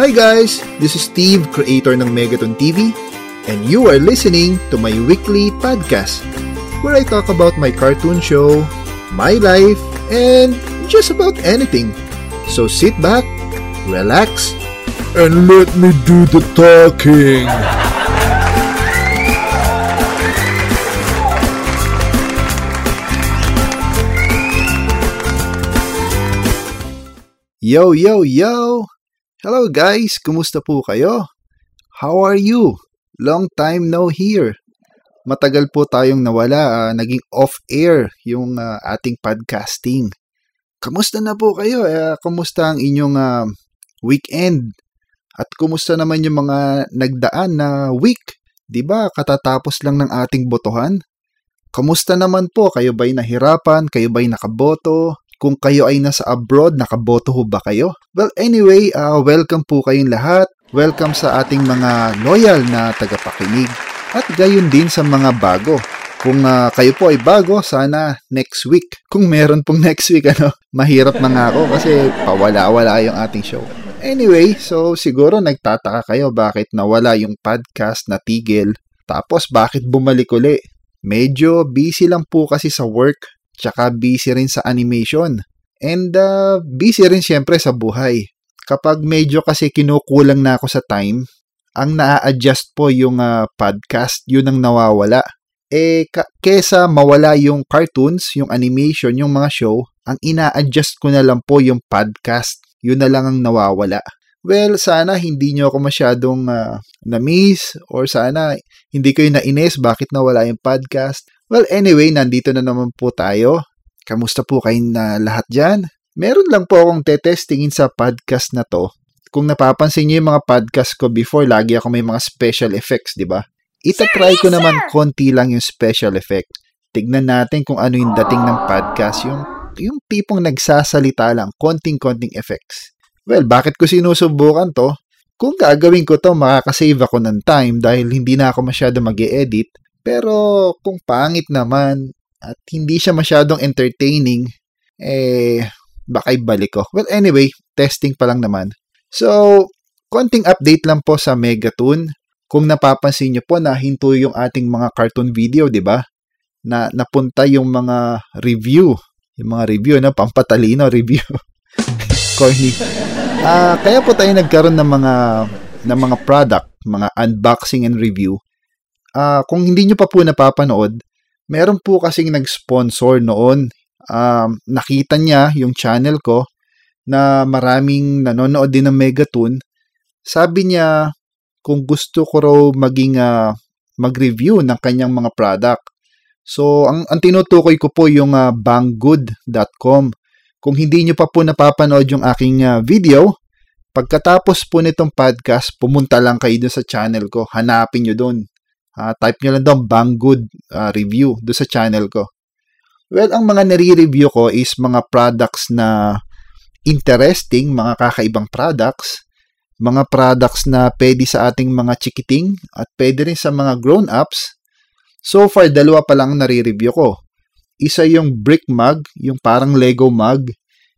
Hi guys, this is Steve, creator ng Megaton TV, and you are listening to my weekly podcast where I talk about my cartoon show, my life, and just about anything. So sit back, relax, and let me do the talking. Yo, yo, yo! Hello guys, kumusta po kayo? How are you? Long time no here. Matagal po tayong nawala, uh, naging off-air yung uh, ating podcasting. Kamusta na po kayo? Uh, kamusta ang inyong uh, weekend? At kumusta naman yung mga nagdaan na week? 'Di ba? Katatapos lang ng ating botohan. Kamusta naman po? Kayo ba'y nahirapan? Kayo ba'y nakaboto? Kung kayo ay nasa abroad, nakaboto ho ba kayo? Well, anyway, uh, welcome po kayong lahat. Welcome sa ating mga loyal na tagapakinig. At gayon din sa mga bago. Kung uh, kayo po ay bago, sana next week. Kung meron pong next week, ano, mahirap na nga ako kasi pawala-wala yung ating show. Anyway, so siguro nagtataka kayo bakit nawala yung podcast na tigil. Tapos bakit bumalik uli? Medyo busy lang po kasi sa work Tsaka busy rin sa animation. And uh, busy rin siyempre sa buhay. Kapag medyo kasi kinukulang na ako sa time, ang na-adjust po yung uh, podcast, yun ang nawawala. Eh, ka- kesa mawala yung cartoons, yung animation, yung mga show, ang ina-adjust ko na lang po yung podcast. Yun na lang ang nawawala. Well, sana hindi nyo ako masyadong uh, na-miss or sana hindi kayo nainis bakit nawala yung podcast. Well, anyway, nandito na naman po tayo. Kamusta po kayong na lahat dyan? Meron lang po akong tetestingin sa podcast na to. Kung napapansin niyo yung mga podcast ko before, lagi ako may mga special effects, di ba? Itatry ko naman konti lang yung special effect. Tignan natin kung ano yung dating ng podcast, yung, yung tipong nagsasalita lang, konting-konting effects. Well, bakit ko sinusubukan to? Kung gagawin ko to, makakasave ako ng time dahil hindi na ako masyado mag edit pero kung pangit naman at hindi siya masyadong entertaining, eh, baka ibalik ko. Well, anyway, testing pa lang naman. So, konting update lang po sa Megatoon. Kung napapansin nyo po na hinto yung ating mga cartoon video, di ba? Na napunta yung mga review. Yung mga review, na pampatalino review. Corny. Uh, kaya po tayo nagkaroon ng mga ng mga product, mga unboxing and review uh, kung hindi nyo pa po napapanood, meron po kasing nag-sponsor noon. Um, nakita niya yung channel ko na maraming nanonood din ng Megatoon. Sabi niya kung gusto ko raw maging uh, mag-review ng kanyang mga product. So, ang, ang tinutukoy ko po yung uh, banggood.com. Kung hindi nyo pa po napapanood yung aking uh, video, pagkatapos po nitong podcast, pumunta lang kayo dun sa channel ko. Hanapin nyo doon uh, type nyo lang doon Banggood uh, review do sa channel ko. Well, ang mga nare-review ko is mga products na interesting, mga kakaibang products, mga products na pwede sa ating mga chikiting at pwede rin sa mga grown-ups. So far, dalawa pa lang nare-review ko. Isa yung brick mug, yung parang Lego mug,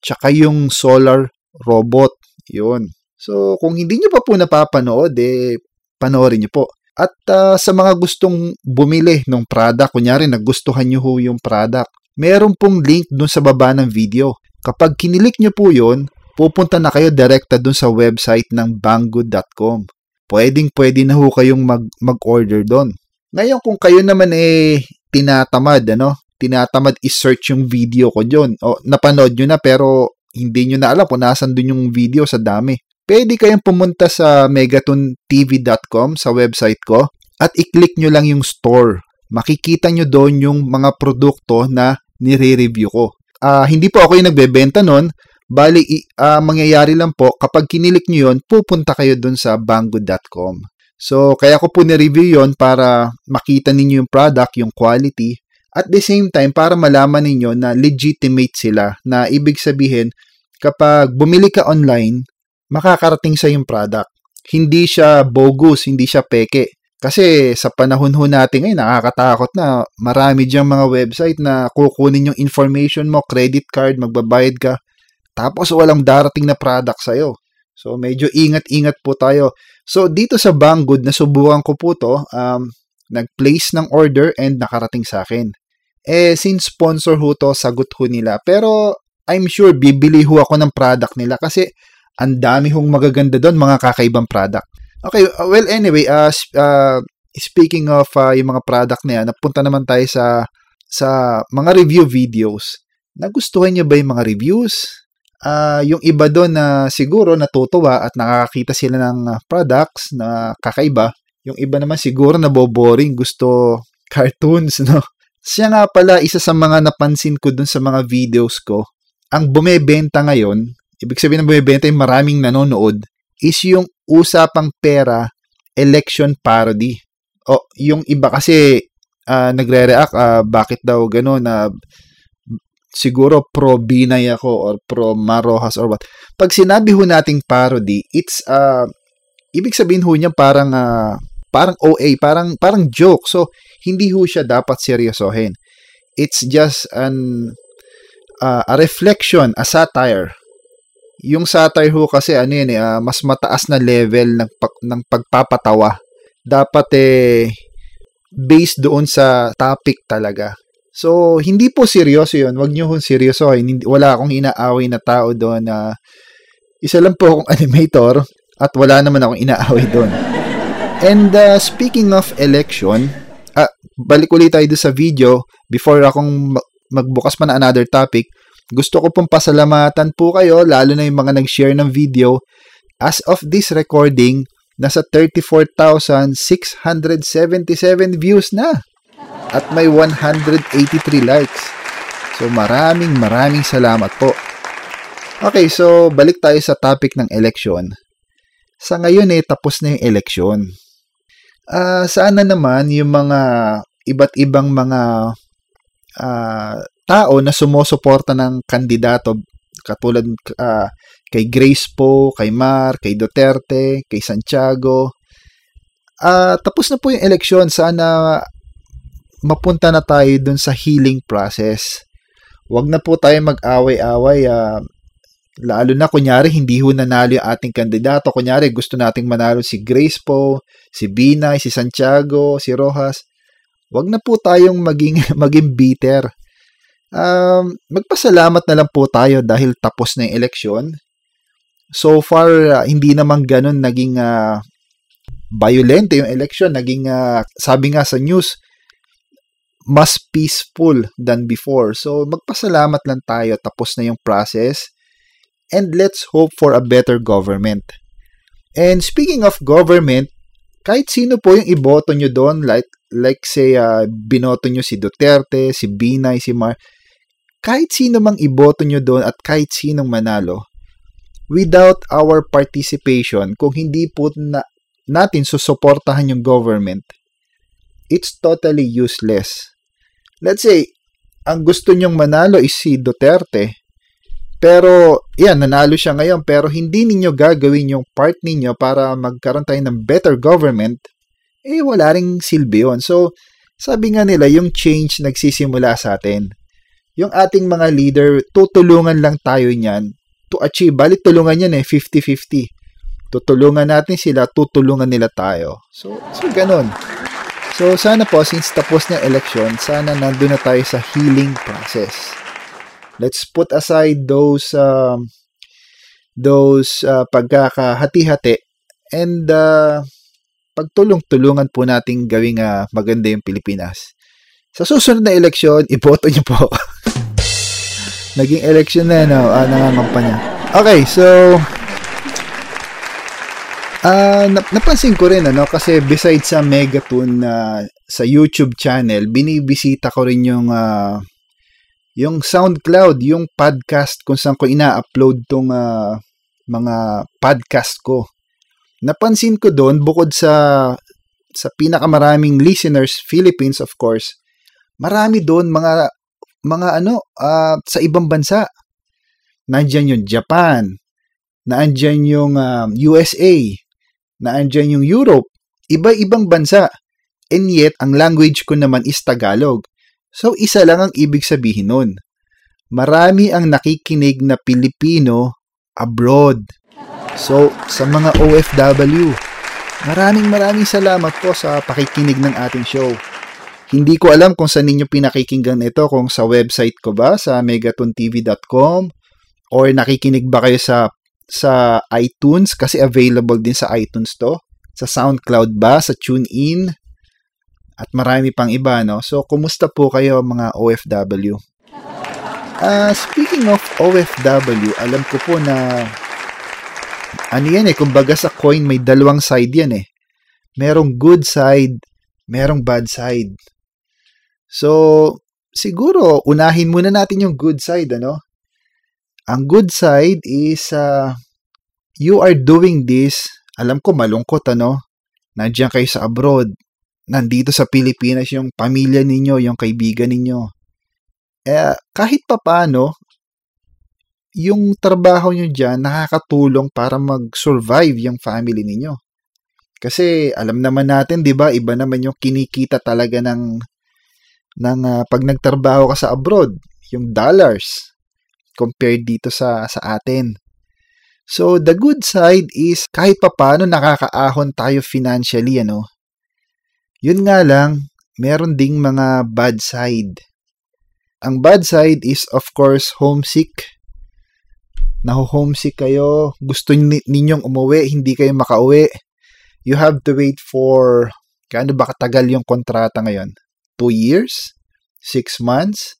tsaka yung solar robot. Yun. So, kung hindi nyo pa po napapanood, eh, panoorin nyo po. At uh, sa mga gustong bumili ng product, kunyari nagustuhan nyo ho yung product, meron pong link dun sa baba ng video. Kapag kinilik nyo po yun, pupunta na kayo direkta dun sa website ng banggood.com. Pwedeng pwede na ho kayong mag, mag-order doon. Ngayon kung kayo naman eh tinatamad, ano? Tinatamad i-search yung video ko doon. O napanood nyo na pero hindi nyo na alam kung nasan dun yung video sa dami pwede kayong pumunta sa megatontv.com sa website ko at i-click nyo lang yung store. Makikita nyo doon yung mga produkto na nire-review ko. Uh, hindi po ako yung nagbebenta nun. Bali, uh, mangyayari lang po, kapag kinilik nyo yun, pupunta kayo doon sa banggood.com. So, kaya ko po ni-review yon para makita ninyo yung product, yung quality, at the same time, para malaman ninyo na legitimate sila, na ibig sabihin, kapag bumili ka online, makakarating sa yung product. Hindi siya bogus, hindi siya peke. Kasi sa panahon ho natin ngayon, nakakatakot na marami diyang mga website na kukunin yung information mo, credit card, magbabayad ka, tapos walang darating na product sa'yo. So medyo ingat-ingat po tayo. So dito sa Banggood, nasubukan ko po to, um, nag-place ng order and nakarating sa akin. Eh, since sponsor ho to, sagot ho nila. Pero I'm sure bibili ho ako ng product nila kasi ang dami hong magaganda doon, mga kakaibang product. Okay, uh, well anyway, uh, uh, speaking of uh, yung mga product na yan, napunta naman tayo sa sa mga review videos. Nagustuhan niyo ba yung mga reviews? Uh, yung iba doon na siguro natutuwa at nakakakita sila ng products na kakaiba. Yung iba naman siguro naboboring, gusto cartoons, no? Siya nga pala, isa sa mga napansin ko dun sa mga videos ko, ang bumebenta ngayon, ibig sabihin ng bumebenta yung maraming nanonood, is yung usapang pera election parody. O, yung iba kasi uh, nagre-react, uh, bakit daw gano'n na siguro pro Binay ako or pro Marojas or what. Pag sinabi ho nating parody, it's uh, ibig sabihin ho niya parang uh, parang OA, parang parang joke. So hindi ho siya dapat seryosohin. It's just an uh, a reflection, a satire. Yung satire ho kasi ano yun eh, uh, mas mataas na level ng pag, ng pagpapatawa. Dapat eh based doon sa topic talaga. So, hindi po seryoso yun. Huwag nyo kung seryoso. Hindi, wala akong inaaway na tao doon na isa lang po akong animator at wala naman akong inaaway doon. And uh, speaking of election, ah, balik ulit tayo sa video before akong magbukas pa na another topic. Gusto ko pong pasalamatan po kayo, lalo na yung mga nag-share ng video. As of this recording, nasa 34,677 views na at may 183 likes. So maraming maraming salamat po. Okay, so balik tayo sa topic ng election. Sa ngayon eh, tapos na yung election. Uh, sana naman yung mga iba't ibang mga uh, tao na sumusuporta ng kandidato katulad uh, kay Grace po, kay Mar, kay Duterte, kay Santiago. Uh, tapos na po yung election. Sana mapunta na tayo dun sa healing process. Huwag na po tayo mag-away-away. Uh, lalo na kunyari hindi ho nanalo yung ating kandidato. Kunyari gusto nating manalo si Grace po, si Binay, si Santiago, si Rojas. Huwag na po tayong maging, maging bitter. Um, magpasalamat na lang po tayo dahil tapos na yung eleksyon. So far, uh, hindi naman ganun naging uh, violent yung election. Naging, uh, sabi nga sa news, mas peaceful than before. So, magpasalamat lang tayo. Tapos na yung process. And let's hope for a better government. And speaking of government, kahit sino po yung iboto nyo doon, like, like say, uh, binoto nyo si Duterte, si Binay, si Mar, kahit sino mang iboto nyo doon at kahit sinong manalo, without our participation, kung hindi po na, natin susuportahan yung government, it's totally useless let's say, ang gusto nyong manalo is si Duterte. Pero, yan, nanalo siya ngayon. Pero hindi ninyo gagawin yung part ninyo para magkaroon tayo ng better government, eh wala ring silbi yun. So, sabi nga nila, yung change nagsisimula sa atin. Yung ating mga leader, tutulungan lang tayo niyan to achieve. Balik tulungan yan eh, 50-50. Tutulungan natin sila, tutulungan nila tayo. So, so ganun. So, sana po, since tapos na election, sana nandun na tayo sa healing process. Let's put aside those um, those uh, pagkakahati-hati and uh, pagtulong-tulungan po nating gawing uh, maganda yung Pilipinas. Sa susunod na eleksyon, iboto niyo po. Naging election na, no? Ah, nangangampanya. Okay, so uh, napansin ko rin ano kasi besides sa Megaton na uh, sa YouTube channel, binibisita ko rin yung uh, yung SoundCloud, yung podcast kung saan ko ina-upload tong uh, mga podcast ko. Napansin ko doon bukod sa sa pinakamaraming listeners, Philippines of course, marami doon mga mga ano uh, sa ibang bansa. Nandiyan yung Japan, nandiyan yung uh, USA, na andyan yung Europe, iba-ibang bansa. And yet, ang language ko naman is Tagalog. So, isa lang ang ibig sabihin nun. Marami ang nakikinig na Pilipino abroad. So, sa mga OFW, maraming maraming salamat po sa pakikinig ng ating show. Hindi ko alam kung saan ninyo pinakikinggan ito, kung sa website ko ba, sa megatontv.com, or nakikinig ba kayo sa sa iTunes kasi available din sa iTunes to. Sa SoundCloud ba, sa TuneIn, at marami pang iba, no? So, kumusta po kayo mga OFW? Uh, speaking of OFW, alam ko po na ano yan eh, kumbaga sa coin may dalawang side yan eh. Merong good side, merong bad side. So, siguro, unahin muna natin yung good side, ano? Ang good side is, uh, you are doing this, alam ko malungkot, ano? Nandiyan kayo sa abroad, nandito sa Pilipinas yung pamilya ninyo, yung kaibigan ninyo. Eh, kahit pa paano, yung trabaho nyo dyan nakakatulong para mag-survive yung family ninyo. Kasi alam naman natin, 'di ba, iba naman yung kinikita talaga ng ng uh, pag nagtrabaho ka sa abroad, yung dollars compared dito sa sa atin. So the good side is kahit papaano nakakaahon tayo financially ano. Yun nga lang, meron ding mga bad side. Ang bad side is of course homesick. Naho-homesick kayo, gusto ninyong umuwi, hindi kayo makauwi. You have to wait for gaano ba katagal yung kontrata ngayon? Two years, six months,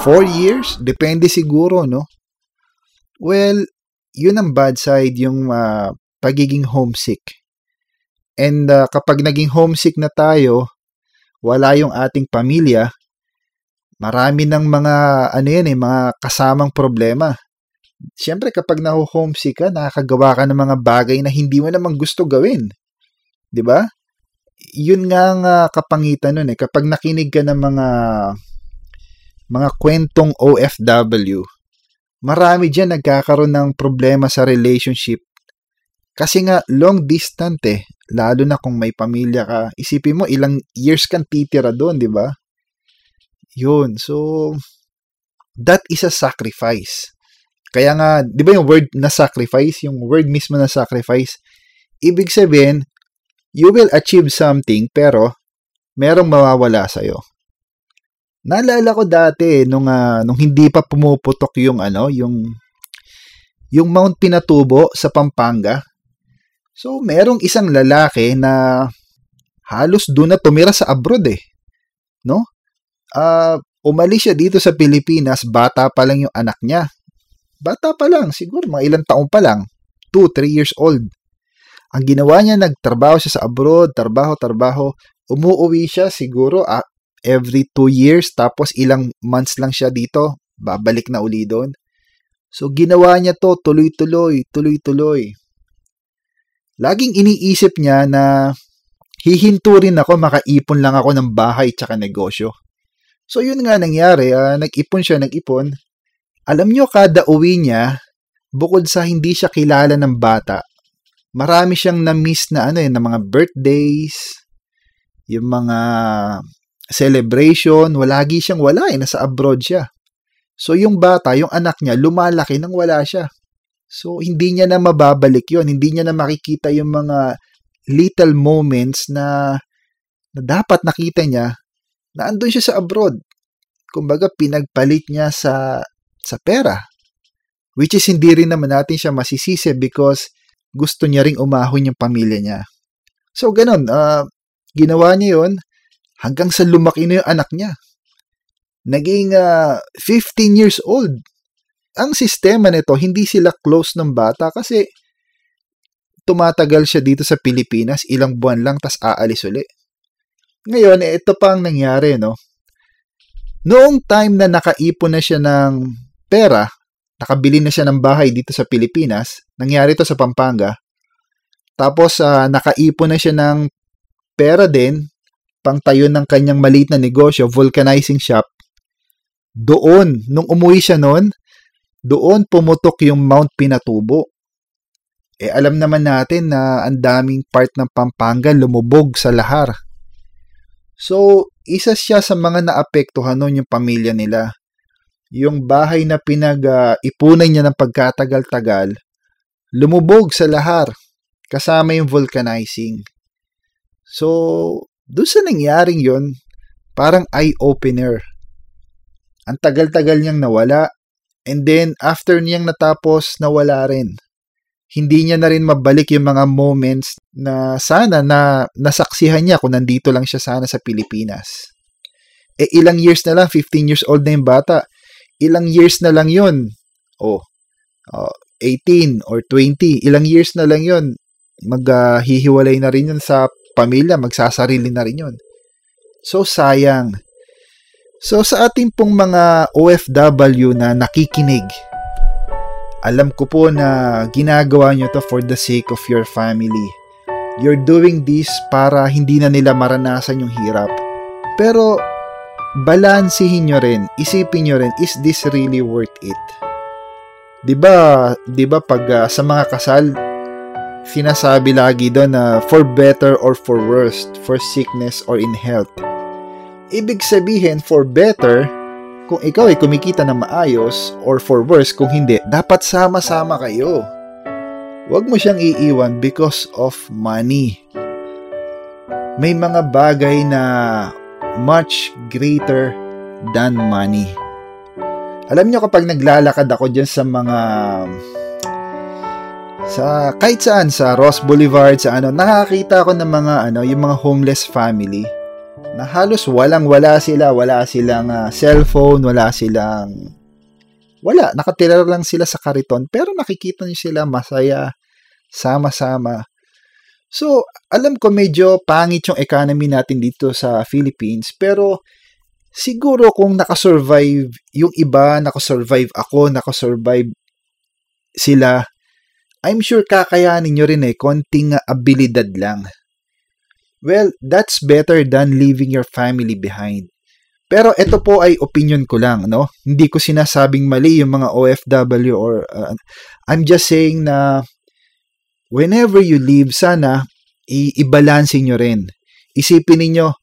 four years, depende siguro, no? Well, yun ang bad side, yung uh, pagiging homesick. And uh, kapag naging homesick na tayo, wala yung ating pamilya, marami ng mga, ano yan eh, mga kasamang problema. Siyempre, kapag naho-homesick ka, nakakagawa ka ng mga bagay na hindi mo naman gusto gawin. ba? Yun nga ang uh, kapangitan nun eh. Kapag nakinig ka ng mga mga kwentong OFW, marami dyan nagkakaroon ng problema sa relationship. Kasi nga, long distance eh. Lalo na kung may pamilya ka. Isipin mo, ilang years kang titira doon, di ba? Yun. So, that is a sacrifice. Kaya nga, di ba yung word na sacrifice, yung word mismo na sacrifice, ibig sabihin, you will achieve something pero merong mawawala sa'yo. Naalala ko dati nung uh, nung hindi pa pumuputok yung ano, yung yung Mount Pinatubo sa Pampanga. So, merong isang lalaki na halos doon na tumira sa abroad eh. No? Uh, umalis siya dito sa Pilipinas, bata pa lang yung anak niya. Bata pa lang, siguro mga ilang taon pa lang. 2, 3 years old. Ang ginawa niya, nagtrabaho siya sa abroad, trabaho, trabaho. Umuuwi siya siguro uh, every two years, tapos ilang months lang siya dito, babalik na uli doon. So, ginawa niya to tuloy-tuloy, tuloy-tuloy. Laging iniisip niya na hihinto rin ako, makaipon lang ako ng bahay tsaka negosyo. So, yun nga nangyari. Uh, nag-ipon siya, nag-ipon. Alam nyo, kada uwi niya, bukod sa hindi siya kilala ng bata, marami siyang na-miss na ano eh, na mga birthdays, yung mga celebration, walagi siyang wala eh, nasa abroad siya. So yung bata, yung anak niya, lumalaki nang wala siya. So hindi niya na mababalik yon hindi niya na makikita yung mga little moments na, na dapat nakita niya na andun siya sa abroad. Kumbaga, pinagpalit niya sa, sa pera. Which is hindi rin naman natin siya masisisi because gusto niya ring umahon yung pamilya niya. So, ganun. Uh, ginawa niya yon hanggang sa lumaki na yung anak niya. Naging uh, ah, 15 years old. Ang sistema nito, hindi sila close ng bata kasi tumatagal siya dito sa Pilipinas, ilang buwan lang, tas aalis uli. Ngayon, eh, ito pa ang nangyari, no? Noong time na nakaipon na siya ng pera, nakabili na siya ng bahay dito sa Pilipinas. Nangyari to sa Pampanga. Tapos uh, nakaipon na siya ng pera din pangtayo ng kanyang maliit na negosyo, vulcanizing shop. Doon, nung umuwi siya noon, doon pumutok yung Mount Pinatubo. Eh alam naman natin na ang daming part ng Pampanga lumubog sa lahar. So, isa siya sa mga naapektuhan noon yung pamilya nila yung bahay na pinag-ipunan niya ng pagkatagal-tagal, lumubog sa lahar kasama yung vulcanizing. So, doon sa nangyaring yon parang eye-opener. Ang tagal-tagal niyang nawala and then after niyang natapos, nawala rin. Hindi niya na rin mabalik yung mga moments na sana na nasaksihan niya kung nandito lang siya sana sa Pilipinas. Eh ilang years na lang, 15 years old na yung bata. Ilang years na lang yun. Oh, uh, 18 or 20, ilang years na lang yun. Maghihiwalay na rin yun sa pamilya, magsasarili na rin yun. So, sayang. So, sa ating pong mga OFW na nakikinig, alam ko po na ginagawa nyo to for the sake of your family. You're doing this para hindi na nila maranasan yung hirap. Pero, balansihin nyo rin, isipin nyo rin, is this really worth it? 'Di ba? 'Di ba pag uh, sa mga kasal sinasabi lagi doon na for better or for worse, for sickness or in health. Ibig sabihin for better kung ikaw ay kumikita ng maayos or for worse kung hindi, dapat sama-sama kayo. Huwag mo siyang iiwan because of money. May mga bagay na much greater than money. Alam niyo kapag naglalakad ako diyan sa mga sa kahit saan sa Ross Boulevard sa ano nakakita ako ng mga ano yung mga homeless family na halos walang wala sila wala silang uh, cellphone wala silang wala nakatira lang sila sa kariton pero nakikita niyo sila masaya sama-sama so alam ko medyo pangit yung economy natin dito sa Philippines pero siguro kung nakasurvive yung iba, nakasurvive ako, nakasurvive sila, I'm sure kakayanin nyo rin eh, konting abilidad lang. Well, that's better than leaving your family behind. Pero ito po ay opinion ko lang, no? Hindi ko sinasabing mali yung mga OFW or uh, I'm just saying na whenever you leave, sana i-balance nyo rin. Isipin niyo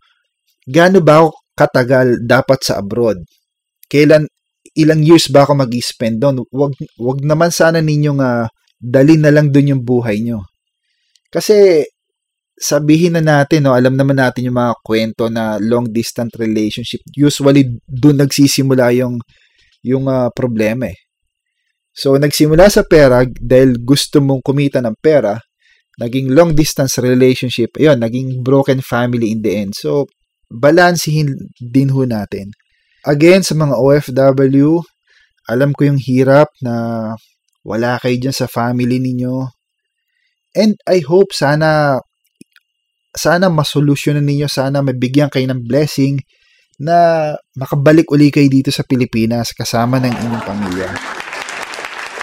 gaano ba ako katagal dapat sa abroad? Kailan, ilang years ba ako mag-spend doon? Wag, wag naman sana ninyong uh, dali na lang doon yung buhay nyo. Kasi, sabihin na natin, no, alam naman natin yung mga kwento na long distance relationship. Usually, doon nagsisimula yung, yung uh, problema eh. So, nagsimula sa pera dahil gusto mong kumita ng pera, naging long distance relationship, ayun, naging broken family in the end. So, balansihin din ho natin. Again, sa mga OFW, alam ko yung hirap na wala kayo dyan sa family ninyo. And I hope sana sana masolusyonan ninyo, sana mabigyan kayo ng blessing na makabalik uli kayo dito sa Pilipinas kasama ng inyong pamilya.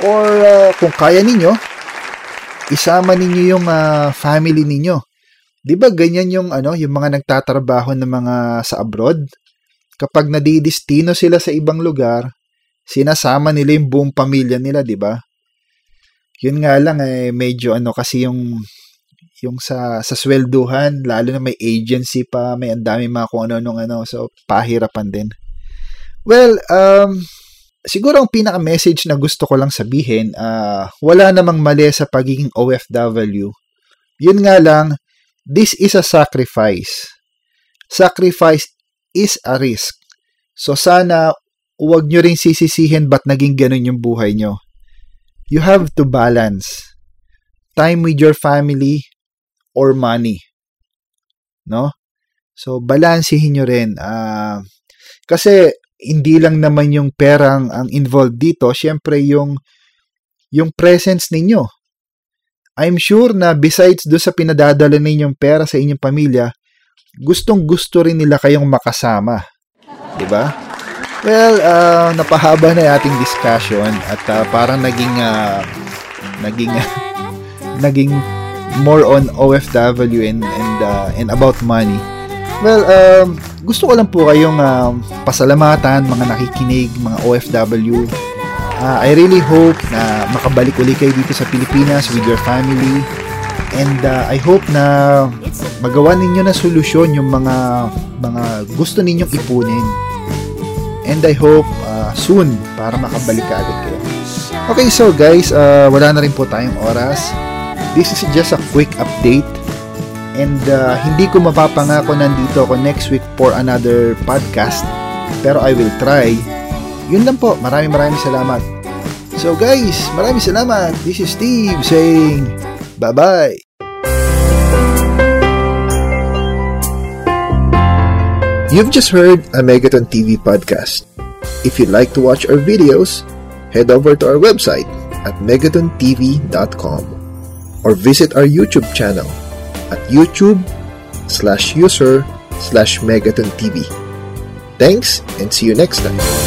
Or uh, kung kaya ninyo, isama ninyo yung uh, family ninyo 'Di ba ganyan yung ano, yung mga nagtatrabaho ng mga sa abroad? Kapag nadidistino sila sa ibang lugar, sinasama nila yung buong pamilya nila, 'di ba? Yun nga lang eh medyo ano kasi yung yung sa sa swelduhan, lalo na may agency pa, may ang dami mga kung ano nung ano, so pahirapan din. Well, um siguro ang pinaka-message na gusto ko lang sabihin, uh, wala namang mali sa pagiging OFW. Yun nga lang, This is a sacrifice. Sacrifice is a risk. So sana huwag nyo rin sisisihin ba't naging ganun yung buhay nyo. You have to balance time with your family or money. No? So, balansihin nyo rin. Uh, kasi, hindi lang naman yung perang ang involved dito. Siyempre, yung, yung presence ninyo. I'm sure na besides do sa pinadadala ninyong pera sa inyong pamilya, gustong gusto rin nila kayong makasama. 'Di ba? Well, uh, napahaba na ating discussion at uh, parang naging uh, naging naging more on OFW and and uh, and about money. Well, um, gusto ko lang po kayong uh, pasalamatan mga nakikinig, mga OFW Uh, I really hope na makabalik uli kayo dito sa Pilipinas with your family. And uh, I hope na magawa ninyo na solusyon yung mga mga gusto ninyong ipunin. And I hope uh, soon para makabalik ka agad kayo. Okay, so guys, uh, wala na rin po tayong oras. This is just a quick update. And uh, hindi ko mapapangako nandito ako next week for another podcast. Pero I will try. Yun lang po. Maraming maraming salamat. So guys, maraming salamat. This is Steve saying bye-bye. You've just heard a Megaton TV podcast. If you'd like to watch our videos, head over to our website at megatontv.com or visit our YouTube channel at youtube slash user slash megatontv. Thanks and see you next time.